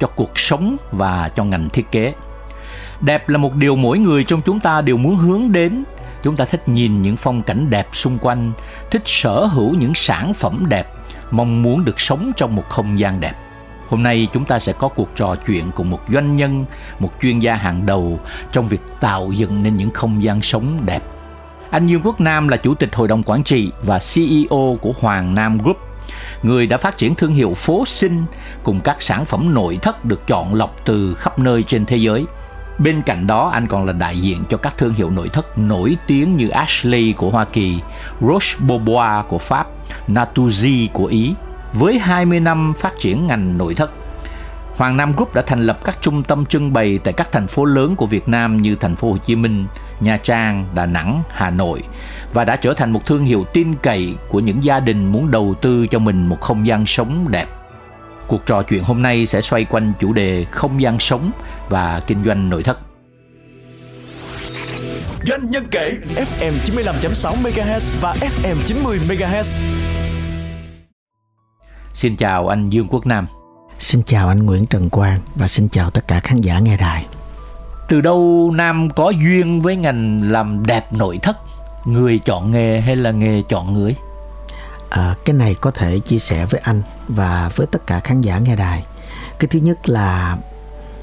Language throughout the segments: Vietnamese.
cho cuộc sống và cho ngành thiết kế. Đẹp là một điều mỗi người trong chúng ta đều muốn hướng đến. Chúng ta thích nhìn những phong cảnh đẹp xung quanh, thích sở hữu những sản phẩm đẹp, mong muốn được sống trong một không gian đẹp. Hôm nay chúng ta sẽ có cuộc trò chuyện cùng một doanh nhân, một chuyên gia hàng đầu trong việc tạo dựng nên những không gian sống đẹp. Anh Dương Quốc Nam là chủ tịch hội đồng quản trị và CEO của Hoàng Nam Group, người đã phát triển thương hiệu phố sinh cùng các sản phẩm nội thất được chọn lọc từ khắp nơi trên thế giới. Bên cạnh đó, anh còn là đại diện cho các thương hiệu nội thất nổi tiếng như Ashley của Hoa Kỳ, Roche Bobois của Pháp, Natuzzi của Ý, với 20 năm phát triển ngành nội thất. Hoàng Nam Group đã thành lập các trung tâm trưng bày tại các thành phố lớn của Việt Nam như thành phố Hồ Chí Minh, Nha Trang, Đà Nẵng, Hà Nội và đã trở thành một thương hiệu tin cậy của những gia đình muốn đầu tư cho mình một không gian sống đẹp. Cuộc trò chuyện hôm nay sẽ xoay quanh chủ đề không gian sống và kinh doanh nội thất. Doanh nhân kể FM 95.6 MHz và FM 90 MHz. Xin chào anh Dương Quốc Nam. Xin chào anh Nguyễn Trần Quang và xin chào tất cả khán giả nghe đài. Từ đâu Nam có duyên với ngành làm đẹp nội thất? Người chọn nghề hay là nghề chọn người? À, cái này có thể chia sẻ với anh và với tất cả khán giả nghe đài. Cái thứ nhất là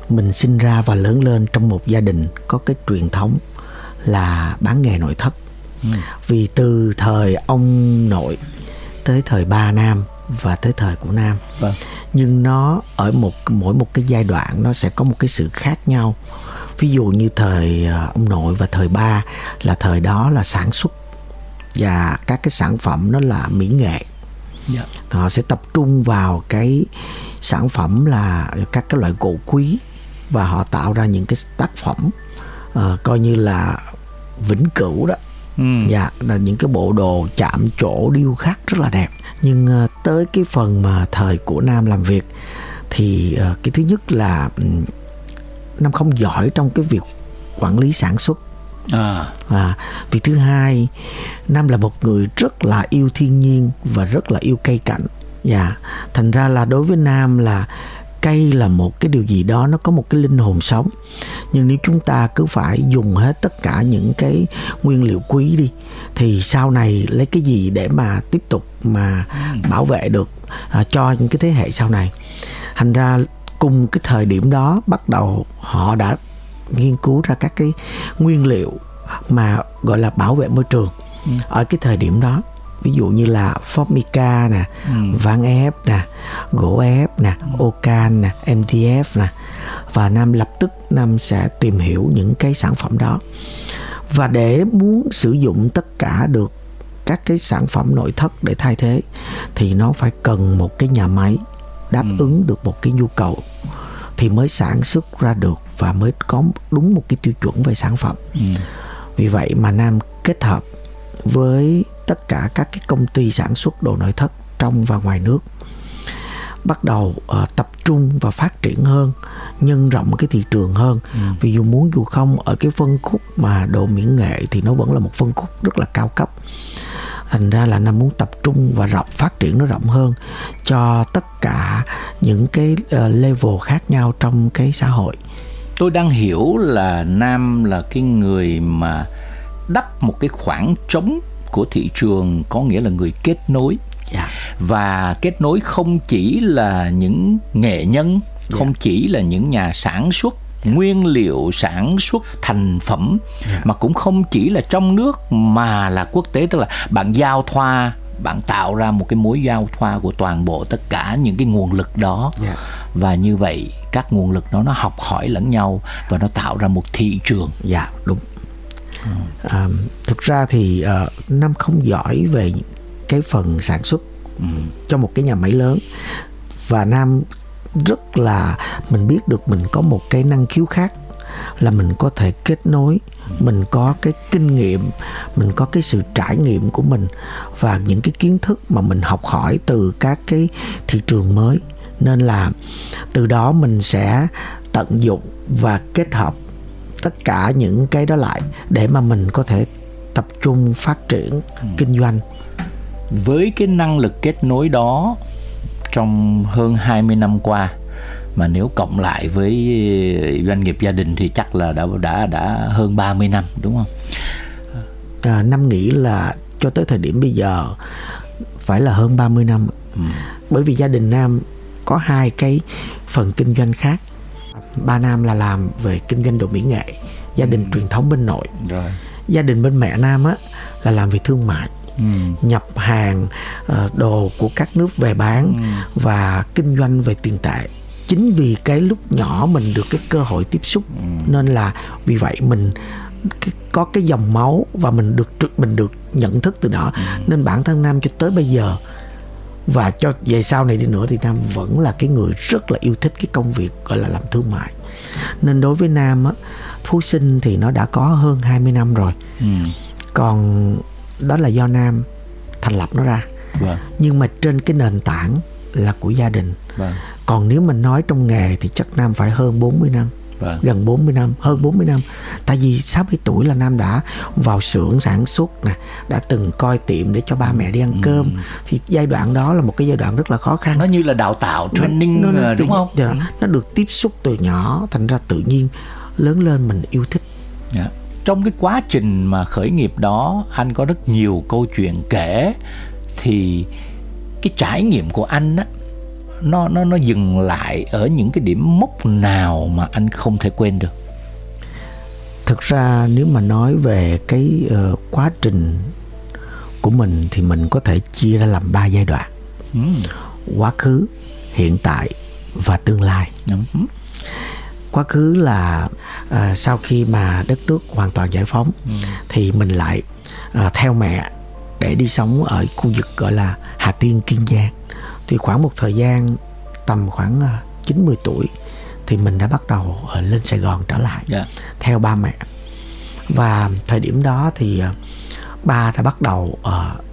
mình sinh ra và lớn lên trong một gia đình có cái truyền thống là bán nghề nội thất. Ừ. Vì từ thời ông nội tới thời ba nam và tới thời của nam vâng. nhưng nó ở một mỗi một cái giai đoạn nó sẽ có một cái sự khác nhau ví dụ như thời ờ, ông nội và thời ba là thời đó là sản xuất và các cái sản phẩm nó là mỹ nghệ yeah. Dạ. họ sẽ tập trung vào cái sản phẩm là các cái loại gỗ quý và họ tạo ra những cái tác phẩm uh, coi như là vĩnh cửu đó ừ. dạ là những cái bộ đồ chạm trổ điêu khắc rất là đẹp nhưng ờ, tới cái phần mà thời của nam làm việc thì ờ, cái thứ nhất là nam không giỏi trong cái việc quản lý sản xuất à. à việc thứ hai nam là một người rất là yêu thiên nhiên và rất là yêu cây cảnh dạ thành ra là đối với nam là cây là một cái điều gì đó nó có một cái linh hồn sống. Nhưng nếu chúng ta cứ phải dùng hết tất cả những cái nguyên liệu quý đi thì sau này lấy cái gì để mà tiếp tục mà bảo vệ được à, cho những cái thế hệ sau này? Thành ra cùng cái thời điểm đó bắt đầu họ đã nghiên cứu ra các cái nguyên liệu mà gọi là bảo vệ môi trường. Ừ. ở cái thời điểm đó ví dụ như là Formica nè, ừ. ván ép nè, gỗ ép nè, Ocan nè, MDF nè và Nam lập tức Nam sẽ tìm hiểu những cái sản phẩm đó và để muốn sử dụng tất cả được các cái sản phẩm nội thất để thay thế thì nó phải cần một cái nhà máy đáp ừ. ứng được một cái nhu cầu thì mới sản xuất ra được và mới có đúng một cái tiêu chuẩn về sản phẩm ừ. vì vậy mà nam kết hợp với tất cả các cái công ty sản xuất đồ nội thất trong và ngoài nước. Bắt đầu uh, tập trung và phát triển hơn nhân rộng cái thị trường hơn. Ừ. vì dù muốn dù không ở cái phân khúc mà đồ mỹ nghệ thì nó vẫn là một phân khúc rất là cao cấp. Thành ra là nam muốn tập trung và rộng phát triển nó rộng hơn cho tất cả những cái uh, level khác nhau trong cái xã hội. Tôi đang hiểu là nam là cái người mà đắp một cái khoảng trống của thị trường có nghĩa là người kết nối yeah. Dạ. và kết nối không chỉ là những nghệ nhân yeah. không dạ. chỉ là những nhà sản xuất yeah. Dạ. nguyên liệu sản xuất thành phẩm yeah. mà cũng không chỉ là trong nước mà là quốc tế tức là bạn giao thoa bạn tạo ra một cái mối giao thoa của toàn bộ tất cả những cái nguồn lực đó yeah. và như vậy các nguồn lực đó nó học hỏi lẫn nhau và nó tạo ra một thị trường dạ yeah, đúng à, thực ra thì uh, nam không giỏi về cái phần sản xuất ừ. cho một cái nhà máy lớn. Và nam rất là mình biết được mình có một cái năng khiếu khác là mình có thể kết nối mình có cái kinh nghiệm mình có cái sự trải nghiệm của mình và những cái kiến thức mà mình học hỏi từ các cái thị trường mới. Nên là từ đó mình sẽ tận dụng và kết hợp tất cả những cái đó lại để mà mình có thể tập trung phát triển ừ. kinh doanh với cái năng lực kết nối đó trong hơn 20 năm qua mà nếu cộng lại với doanh nghiệp gia đình thì chắc là đã đã đã hơn 30 năm đúng không? À, năm nghĩ là cho tới thời điểm bây giờ phải là hơn 30 năm. Ừ. Bởi vì gia đình Nam có hai cái phần kinh doanh khác. Ba Nam là làm về kinh doanh đồ mỹ nghệ, gia đình ừ. truyền thống bên nội. Rồi. Gia đình bên mẹ Nam á là làm về thương mại. Ừ. nhập hàng uh, đồ của các nước về bán ừ. và kinh doanh về tiền tệ chính vì cái lúc nhỏ mình được cái cơ hội tiếp xúc ừ. nên là vì vậy mình có cái dòng máu và mình được mình được nhận thức từ đó ừ. nên bản thân nam cho tới bây giờ và cho về sau này đi nữa thì nam vẫn là cái người rất là yêu thích cái công việc gọi là làm thương mại. Nên đối với nam á phú sinh thì nó đã có hơn 20 năm rồi. Ừ. còn đó là do nam thành lập nó ra. Vâng. nhưng mà trên cái nền tảng là của gia đình. Vâng. Còn nếu mình nói trong nghề thì chắc Nam phải hơn 40 năm Vâng. gần 40 năm hơn 40 năm tại vì 60 tuổi là Nam đã vào xưởng sản xuất nè đã từng coi tiệm để cho ba mẹ đi ăn ừ. cơm thì giai đoạn đó là một cái giai đoạn rất là khó khăn nó như là đào tạo training nó, nó, đúng không ừ. nó được tiếp xúc từ nhỏ thành ra tự nhiên lớn lên mình yêu thích yeah. Dạ. trong cái quá trình mà khởi nghiệp đó anh có rất nhiều câu chuyện kể thì cái trải nghiệm của anh á nó nó nó dừng lại ở những cái điểm mốc nào mà anh không thể quên được thực ra nếu mà nói về cái uh, quá trình của mình thì mình có thể chia ra làm ba giai đoạn ừ. quá khứ hiện tại và tương lai ừ. quá khứ là uh, sau khi mà đất nước hoàn toàn giải phóng ừ. thì mình lại uh, theo mẹ để đi sống ở khu vực gọi là Hà Tiên Kiên Giang thì khoảng một thời gian tầm khoảng 90 à, tuổi thì mình đã bắt đầu à, lên Sài Gòn trở lại yeah. Dạ. theo ba mẹ và thời điểm đó thì à, ba đã bắt đầu uh,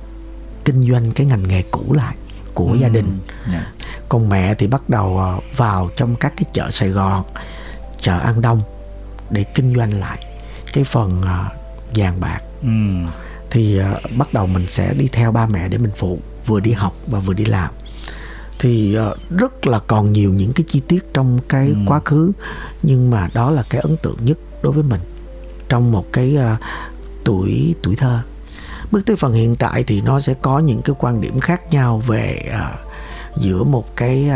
kinh doanh cái ngành nghề cũ lại của mm. gia đình yeah. Dạ. còn mẹ thì bắt đầu vào trong các cái chợ Sài Gòn chợ An Đông để kinh doanh lại cái phần uh, vàng bạc mm. thì uh, bắt đầu mình sẽ đi theo ba mẹ để mình phụ vừa đi học và vừa đi làm thì uh, rất là còn nhiều những cái chi tiết trong cái ừ. quá khứ nhưng mà đó là cái ấn tượng nhất đối với mình trong một cái uh, tuổi tuổi thơ. Bước tới phần hiện tại thì nó sẽ có những cái quan điểm khác nhau về uh, giữa một cái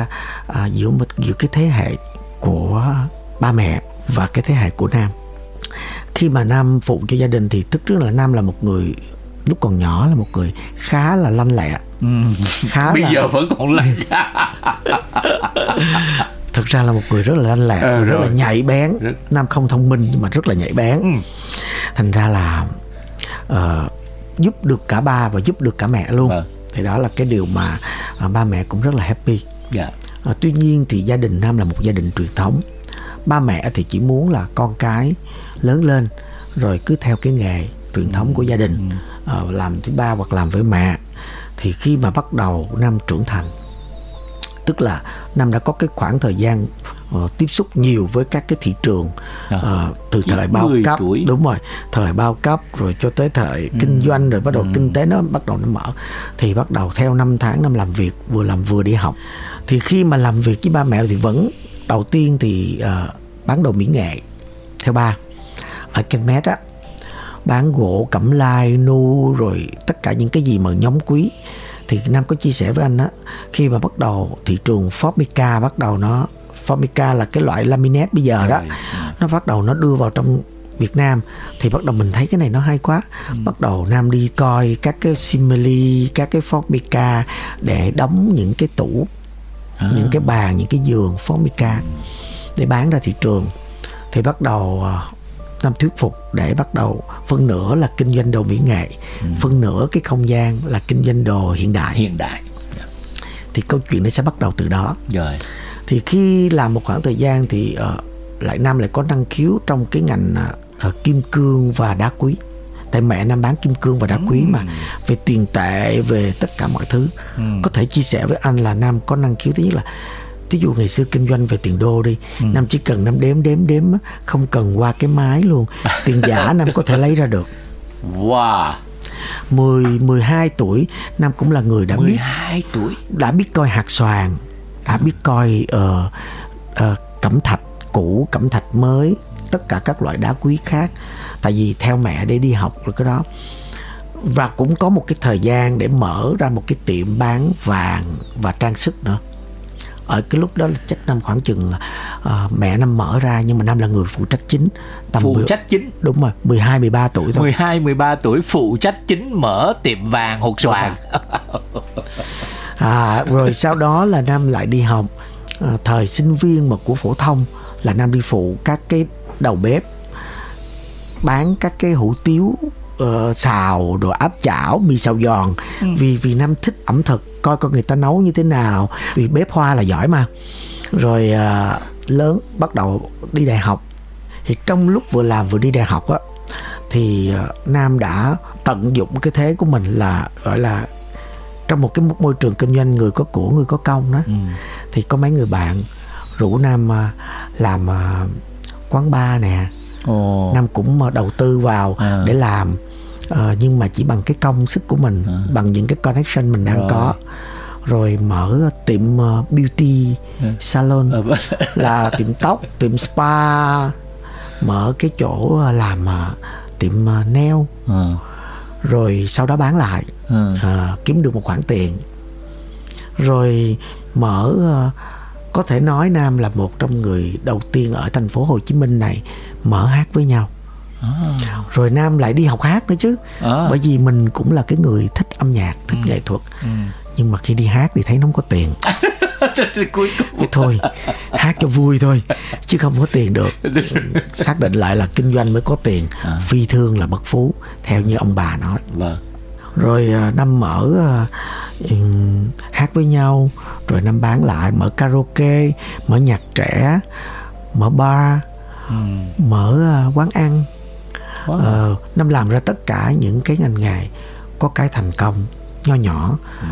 uh, giữa một giữa cái thế hệ của ba mẹ và cái thế hệ của nam. Khi mà nam phụ cho gia đình thì tức trước là nam là một người lúc còn nhỏ là một người khá là lanh lẹ ừ. khá bây là... giờ vẫn còn lanh thực ra là một người rất là lanh lẹ à, rất là nhạy bén rất... nam không thông minh nhưng mà rất là nhạy bén ừ. thành ra là uh, giúp được cả ba và giúp được cả mẹ luôn à. thì đó là cái điều mà uh, ba mẹ cũng rất là happy yeah. Dạ. uh, tuy nhiên thì gia đình nam là một gia đình truyền thống ba mẹ thì chỉ muốn là con cái lớn lên rồi cứ theo cái nghề truyền thống của gia đình ừ uh, làm thứ ba hoặc làm với mẹ thì khi mà bắt đầu năm trưởng thành tức là năm đã có cái khoảng thời gian uh, tiếp xúc nhiều với các cái thị trường uh, từ thời bao cấp tuổi. đúng rồi thời bao cấp rồi cho tới thời ừ. kinh doanh rồi bắt đầu ừ. kinh tế nó bắt đầu nó mở thì bắt đầu theo năm tháng năm làm việc vừa làm vừa đi học thì khi mà làm việc với ba mẹ thì vẫn đầu tiên thì uh, bán đồ mỹ nghệ theo ba ở kênh Met á bán gỗ cẩm lai nu rồi tất cả những cái gì mà nhóm quý thì nam có chia sẻ với anh á khi mà bắt đầu thị trường Formica bắt đầu nó Formica là cái loại laminate bây giờ đó nó bắt đầu nó đưa vào trong Việt Nam thì bắt đầu mình thấy cái này nó hay quá ừ. bắt đầu Nam đi coi các cái simili các cái Formica để đóng những cái tủ à. những cái bàn những cái giường Formica để bán ra thị trường thì bắt đầu Nam thuyết phục để bắt đầu phân nửa là kinh doanh đồ mỹ nghệ ừ. phân nửa cái không gian là kinh doanh đồ hiện đại. Hiện đại. Thì câu chuyện nó sẽ bắt đầu từ đó. Rồi. Thì khi làm một khoảng thời gian thì uh, lại nam lại có năng khiếu trong cái ngành uh, kim cương và đá quý. Tại mẹ nam bán kim cương và đá quý mà về tiền tệ về tất cả mọi thứ. Ừ. có thể chia sẻ với anh là nam có năng khiếu thứ nhất là ví dụ ngày xưa kinh doanh về tiền đô đi ừ. nam chỉ cần nam đếm đếm đếm không cần qua cái máy luôn. Tiền giả nam có thể lấy ra được. Wow. 10 12 tuổi Nam cũng là người đã 12 biết tuổi? đã biết coi hạt xoàn đã biết coi uh, uh, cẩm thạch cũ cẩm thạch mới tất cả các loại đá quý khác. Tại vì theo mẹ để đi học rồi cái đó. Và cũng có một cái thời gian để mở ra một cái tiệm bán vàng và trang sức nữa ở cái lúc đó là chắc năm khoảng chừng uh, mẹ năm mở ra nhưng mà năm là người phụ trách chính tầm phụ 10, trách chính? Đúng rồi 12 13 tuổi thôi. 12 13 tuổi phụ trách chính mở tiệm vàng hột xoàn. à, rồi sau đó là năm lại đi học. À, thời sinh viên mà của phổ thông là năm đi phụ các cái đầu bếp bán các cái hủ tiếu uh, xào đồ áp chảo mì xào giòn. Ừ. vì vì năm thích ẩm thực coi coi người ta nấu như thế nào vì bếp hoa là giỏi mà rồi uh, lớn bắt đầu đi đại học thì trong lúc vừa làm vừa đi đại học á thì uh, nam đã tận dụng cái thế của mình là gọi là trong một cái môi trường kinh doanh người có của người có công đó ừ. thì có mấy người bạn rủ nam uh, làm uh, quán bar nè Ồ. nam cũng đầu tư vào à. để làm uh, nhưng mà chỉ bằng cái công sức của mình à. bằng những cái connection mình đang rồi. có rồi mở tiệm uh, beauty à. salon à. là tiệm tóc tiệm spa mở cái chỗ làm tiệm nail à. rồi sau đó bán lại à. kiếm được một khoản tiền rồi mở có thể nói nam là một trong người đầu tiên ở thành phố hồ chí minh này mở hát với nhau À. rồi nam lại đi học hát nữa chứ à. bởi vì mình cũng là cái người thích âm nhạc thích ừ. nghệ thuật ừ. nhưng mà khi đi hát thì thấy nó không có tiền cuối cùng thì thôi hát cho vui thôi chứ không có tiền được xác định lại là kinh doanh mới có tiền à. phi thương là bất phú theo như ông bà nói vâng. rồi à, năm mở uh, hát với nhau rồi năm bán lại mở karaoke mở nhạc trẻ mở bar ừ. mở uh, quán ăn wow. uh, năm làm ra tất cả những cái ngành nghề có cái thành công nho nhỏ ừ.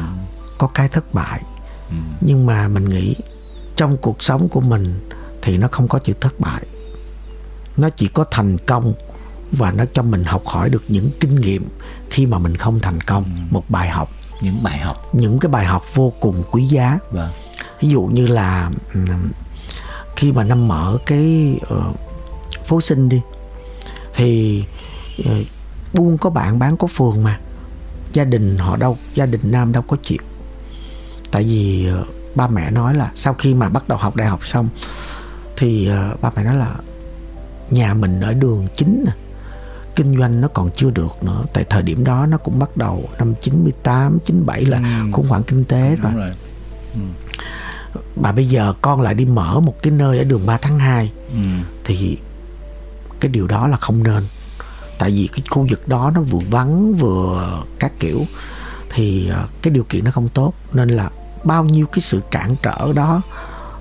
có cái thất bại ừ. nhưng mà mình nghĩ trong cuộc sống của mình thì nó không có chữ thất bại nó chỉ có thành công và nó cho mình học hỏi được những kinh nghiệm khi mà mình không thành công ừ. một bài học những bài học những cái bài học vô cùng quý giá vâng. ví dụ như là khi mà năm mở cái uh, phố sinh đi thì uh, buôn có bạn bán có phường mà gia đình họ đâu gia đình nam đâu có chịu tại vì uh, ba mẹ nói là sau khi mà bắt đầu học đại học xong thì uh, ba mẹ nói là nhà mình ở đường chính kinh doanh nó còn chưa được nữa tại thời điểm đó nó cũng bắt đầu năm 98 97 là ừ. khủng hoảng kinh tế rồi, rồi. Ừ. bà bây giờ con lại đi mở một cái nơi ở đường 3 tháng 2 ừ. thì cái điều đó là không nên tại vì cái khu vực đó nó vừa vắng vừa các kiểu thì ờ, cái điều kiện nó không tốt nên là bao nhiêu cái sự cản trở đó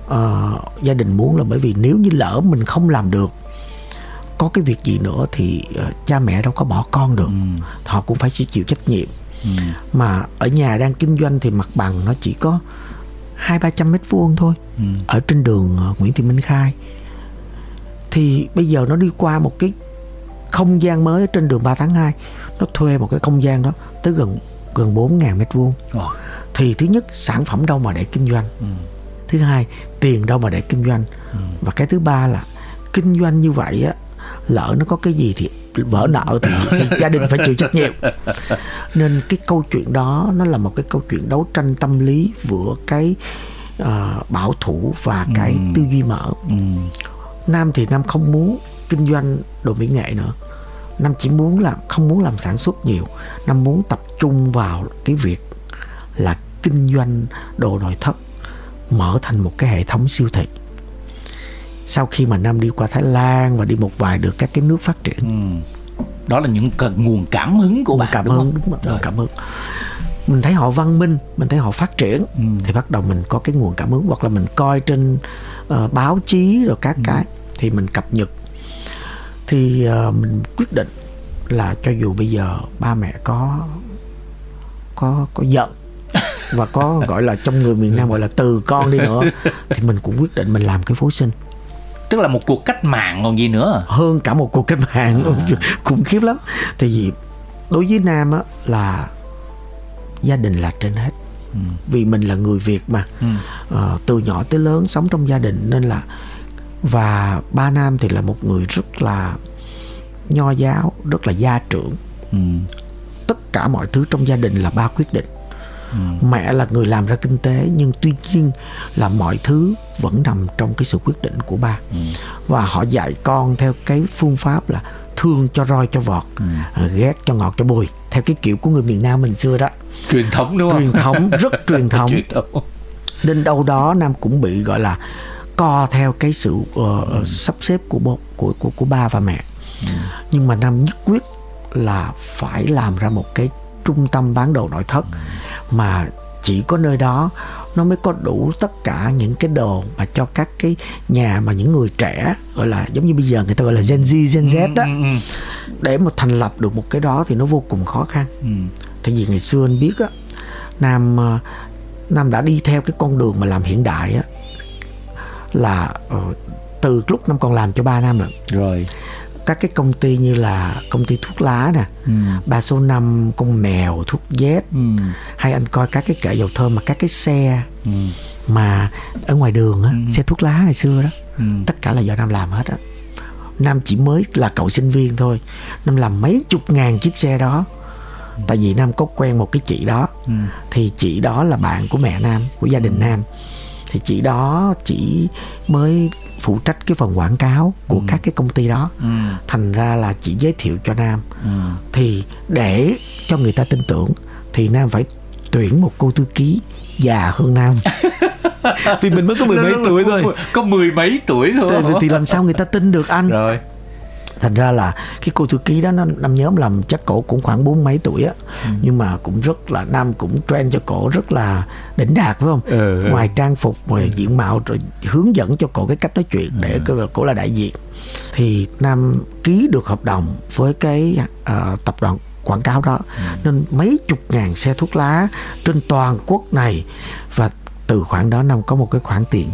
uh, gia đình muốn là bởi vì nếu như lỡ mình không làm được có cái việc gì nữa thì uh, cha mẹ đâu có bỏ con được ừ. họ cũng phải chỉ chịu trách nhiệm ừ. mà ở nhà đang kinh doanh thì mặt bằng nó chỉ có hai ba trăm mét vuông thôi ừ. ở trên đường Nguyễn Thị Minh Khai thì bây giờ nó đi qua một cái không gian mới trên đường 3 tháng 2 nó thuê một cái không gian đó tới gần gần 4 ngàn mét vuông oh. thì thứ nhất sản phẩm đâu mà để kinh doanh ừ. thứ hai tiền đâu mà để kinh doanh ừ. và cái thứ ba là kinh doanh như vậy á lỡ nó có cái gì thì vỡ nợ thì, thì gia đình phải chịu trách nhiệm nên cái câu chuyện đó nó là một cái câu chuyện đấu tranh tâm lý giữa cái uh, bảo thủ và cái ừ. tư duy mở ừ. Nam thì nam không muốn kinh doanh đồ mỹ nghệ nữa. Nam chỉ muốn là không muốn làm sản xuất nhiều. Nam muốn tập trung vào cái việc là kinh doanh đồ nội thất mở thành một cái hệ thống siêu thị. Sau khi mà nam đi qua thái lan và đi một vài được các cái nước phát triển. Ừ. đó là những nguồn cảm hứng của bạn cảm hứng đúng không? Đúng, cảm hứng mình thấy họ văn minh mình thấy họ phát triển ừ. thì bắt đầu mình có cái nguồn cảm hứng hoặc là mình coi trên uh, báo chí rồi các ừ. cái thì mình cập nhật thì uh, mình quyết định là cho dù bây giờ ba mẹ có có có giận và có gọi là trong người miền Nam gọi là từ con đi nữa thì mình cũng quyết định mình làm cái phố sinh tức là một cuộc cách mạng còn gì nữa hơn cả một cuộc cách mạng à. khủng khiếp lắm thì vì đối với nam á là gia đình là trên hết ừ. vì mình là người việt mà ừ. à, từ nhỏ tới lớn sống trong gia đình nên là và ba nam thì là một người rất là nho giáo rất là gia trưởng ừ. tất cả mọi thứ trong gia đình là ba quyết định ừ. mẹ là người làm ra kinh tế nhưng tuy nhiên là mọi thứ vẫn nằm trong cái sự quyết định của ba ừ. và họ dạy con theo cái phương pháp là thương cho roi cho vọt ừ. À, ghét cho ngọt cho bùi theo cái kiểu của người miền Nam mình xưa đó truyền thống đúng không truyền thống rất truyền thống, truyền thống. nên đâu đó Nam cũng bị gọi là co theo cái sự uh, ừ. sắp xếp của bố của của của ba và mẹ ừ. nhưng mà Nam nhất quyết là phải làm ra một cái trung tâm bán đồ nội thất ừ. mà chỉ có nơi đó nó mới có đủ tất cả những cái đồ mà cho các cái nhà mà những người trẻ gọi là giống như bây giờ người ta gọi là Gen Z, Gen Z đó ừ, ừ, ừ. để mà thành lập được một cái đó thì nó vô cùng khó khăn. Tại vì ngày xưa anh biết á Nam ờ, Nam đã đi theo cái con đường mà làm hiện đại á là uh, từ lúc Nam còn làm cho ba năm rồi. Rồi các cái công ty như là công ty thuốc lá nè ừ. ba số năm con mèo thuốc Z ừ. hay anh coi các cái kệ dầu thơm mà các cái xe ừ. mà ở ngoài đường á ừ. xe thuốc lá ngày xưa đó ừ. tất cả là do nam làm hết á nam chỉ mới là cậu sinh viên thôi nam làm mấy chục ngàn chiếc xe đó ừ. tại vì nam có quen một cái chị đó ừ. thì chị đó là bạn của mẹ nam của gia đình ừ. nam thì chị đó chỉ mới phụ trách cái phần quảng cáo của ừ. các cái công ty đó. Ừ. thành ra là chỉ giới thiệu cho nam. Ừ. thì để cho người ta tin tưởng thì nam phải tuyển một cô thư ký già hơn nam. Vì mình mới có mười mấy tuổi thôi. có mười mấy tuổi thôi. Thì, thì làm sao người ta tin được anh? Rồi thành ra là cái cô thư ký đó nó năm nhóm làm chắc cổ cũng khoảng bốn mấy tuổi á ừ. nhưng mà cũng rất là nam cũng train cho cổ rất là đỉnh đạt phải không ừ, ừ. ngoài trang phục ngoài ừ. diện mạo rồi hướng dẫn cho cổ cái cách nói chuyện để ừ. cổ là đại diện thì nam ký được hợp đồng với cái uh, tập đoàn quảng cáo đó ừ. nên mấy chục ngàn xe thuốc lá trên toàn quốc này và từ khoản đó nam có một cái khoản tiền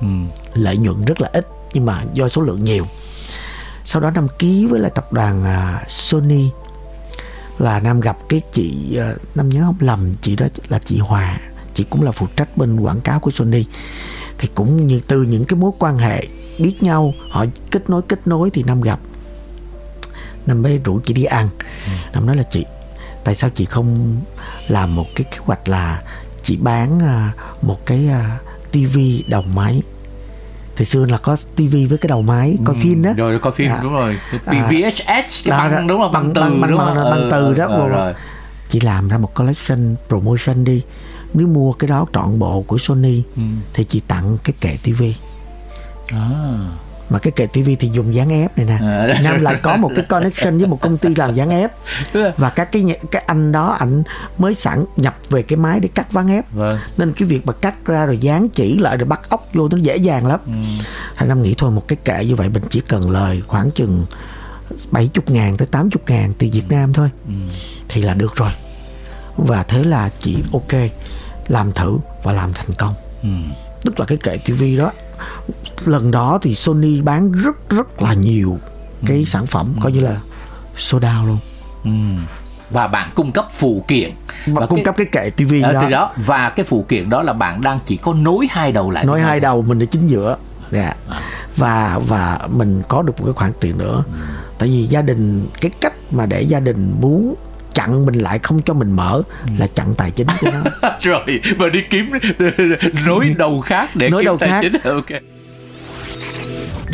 ừ. lợi nhuận rất là ít nhưng mà do số lượng nhiều sau đó nam ký với lại tập đoàn uh, Sony. Là nam gặp cái chị uh, nam nhớ không? Lầm chị đó là chị Hòa. Chị cũng là phụ trách bên quảng cáo của Sony. Thì cũng như từ những cái mối quan hệ biết nhau họ kết nối kết nối thì nam gặp. Nam mới rủ chị đi ăn. Ừ. nam nói là chị tại sao chị không làm một cái kế hoạch là chị bán uh, một cái tivi đồng máy thời xưa là có tivi với cái đầu máy coi ừ, phim đó. rồi coi phim à, đúng rồi. À, VHS cái băng đó, đúng không? băng, từ băng, đúng băng, không? băng từ đó rồi, rồi. chị làm ra một collection promotion đi. Nếu mua cái đó trọn bộ của Sony ừ. thì chị tặng cái kệ tivi à mà cái kệ tivi thì dùng dán ép này nè à, nam là có một cái connection với một công ty làm dán ép và các cái cái anh đó ảnh mới sẵn nhập về cái máy để cắt ván ép vâng. nên cái việc mà cắt ra rồi dán chỉ lại rồi bắt ốc vô nó dễ dàng lắm ừ. thành nam nghĩ thôi một cái kệ như vậy mình chỉ cần lời khoảng chừng 70 ngàn tới 80 ngàn tiền Việt Nam thôi ừ. thì là được rồi và thế là chị ok làm thử và làm thành công ừ. tức là cái kệ tivi đó lần đó thì Sony bán rất rất là nhiều cái ừ. sản phẩm coi như là sold out luôn ừ. và bạn cung cấp phụ kiện và, và cung cái, cấp cái kệ tivi đó. đó và cái phụ kiện đó là bạn đang chỉ có nối hai đầu lại nối hai đầu mình ở chính giữa dạ à. và và mình có được một cái khoản tiền nữa ừ. tại vì gia đình cái cách mà để gia đình muốn chặn mình lại không cho mình mở ừ. là chặn tài chính của nó rồi và đi kiếm nối đầu khác để nối kiếm đầu tài khác. chính ok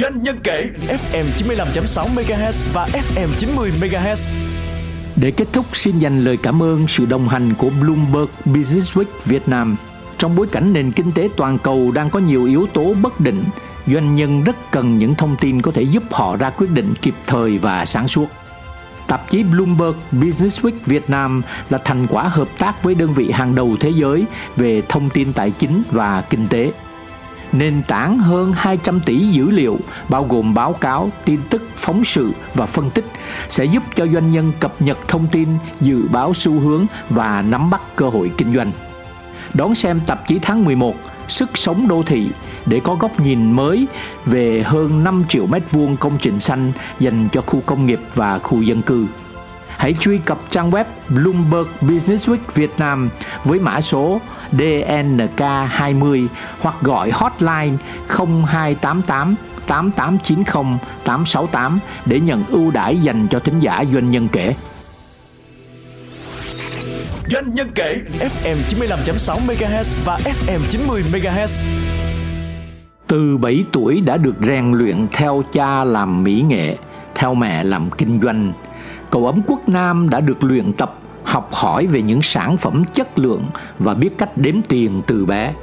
Doanh nhân kể FM 95.6 MHz và FM 90 MHz. Để kết thúc xin dành lời cảm ơn sự đồng hành của Bloomberg Business Week Việt Nam. Trong bối cảnh nền kinh tế toàn cầu đang có nhiều yếu tố bất định, doanh nhân rất cần những thông tin có thể giúp họ ra quyết định kịp thời và sáng suốt. Tạp chí Bloomberg Businessweek Việt Nam là thành quả hợp tác với đơn vị hàng đầu thế giới về thông tin tài chính và kinh tế. Nền tảng hơn 200 tỷ dữ liệu bao gồm báo cáo, tin tức, phóng sự và phân tích sẽ giúp cho doanh nhân cập nhật thông tin, dự báo xu hướng và nắm bắt cơ hội kinh doanh. Đón xem tạp chí tháng 11 Sức sống đô thị để có góc nhìn mới về hơn 5 triệu mét vuông công trình xanh dành cho khu công nghiệp và khu dân cư. Hãy truy cập trang web Bloomberg businessweek Việt Nam với mã số DNK20 hoặc gọi hotline 0288 8890 868 để nhận ưu đãi dành cho thính giả doanh nhân kể. Doanh nhân kể FM 95.6 MHz và FM 90 MHz. Từ 7 tuổi đã được rèn luyện theo cha làm mỹ nghệ, theo mẹ làm kinh doanh. Cậu ấm quốc Nam đã được luyện tập học hỏi về những sản phẩm chất lượng và biết cách đếm tiền từ bé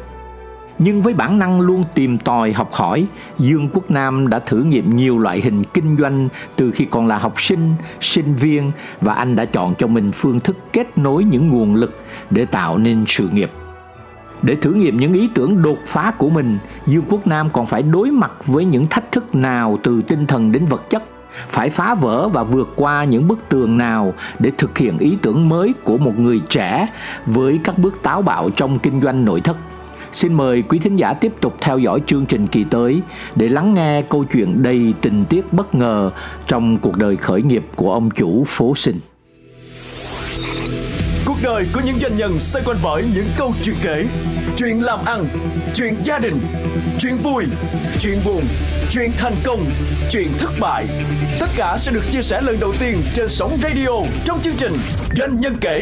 nhưng với bản năng luôn tìm tòi học hỏi, Dương Quốc Nam đã thử nghiệm nhiều loại hình kinh doanh từ khi còn là học sinh, sinh viên và anh đã chọn cho mình phương thức kết nối những nguồn lực để tạo nên sự nghiệp. Để thử nghiệm những ý tưởng đột phá của mình, Dương Quốc Nam còn phải đối mặt với những thách thức nào từ tinh thần đến vật chất phải phá vỡ và vượt qua những bức tường nào để thực hiện ý tưởng mới của một người trẻ với các bước táo bạo trong kinh doanh nội thất Xin mời quý thính giả tiếp tục theo dõi chương trình kỳ tới để lắng nghe câu chuyện đầy tình tiết bất ngờ trong cuộc đời khởi nghiệp của ông chủ phố sinh. Cuộc đời của những doanh nhân xoay quanh bởi những câu chuyện kể, chuyện làm ăn, chuyện gia đình, chuyện vui, chuyện buồn, chuyện thành công, chuyện thất bại. Tất cả sẽ được chia sẻ lần đầu tiên trên sóng radio trong chương trình Doanh nhân kể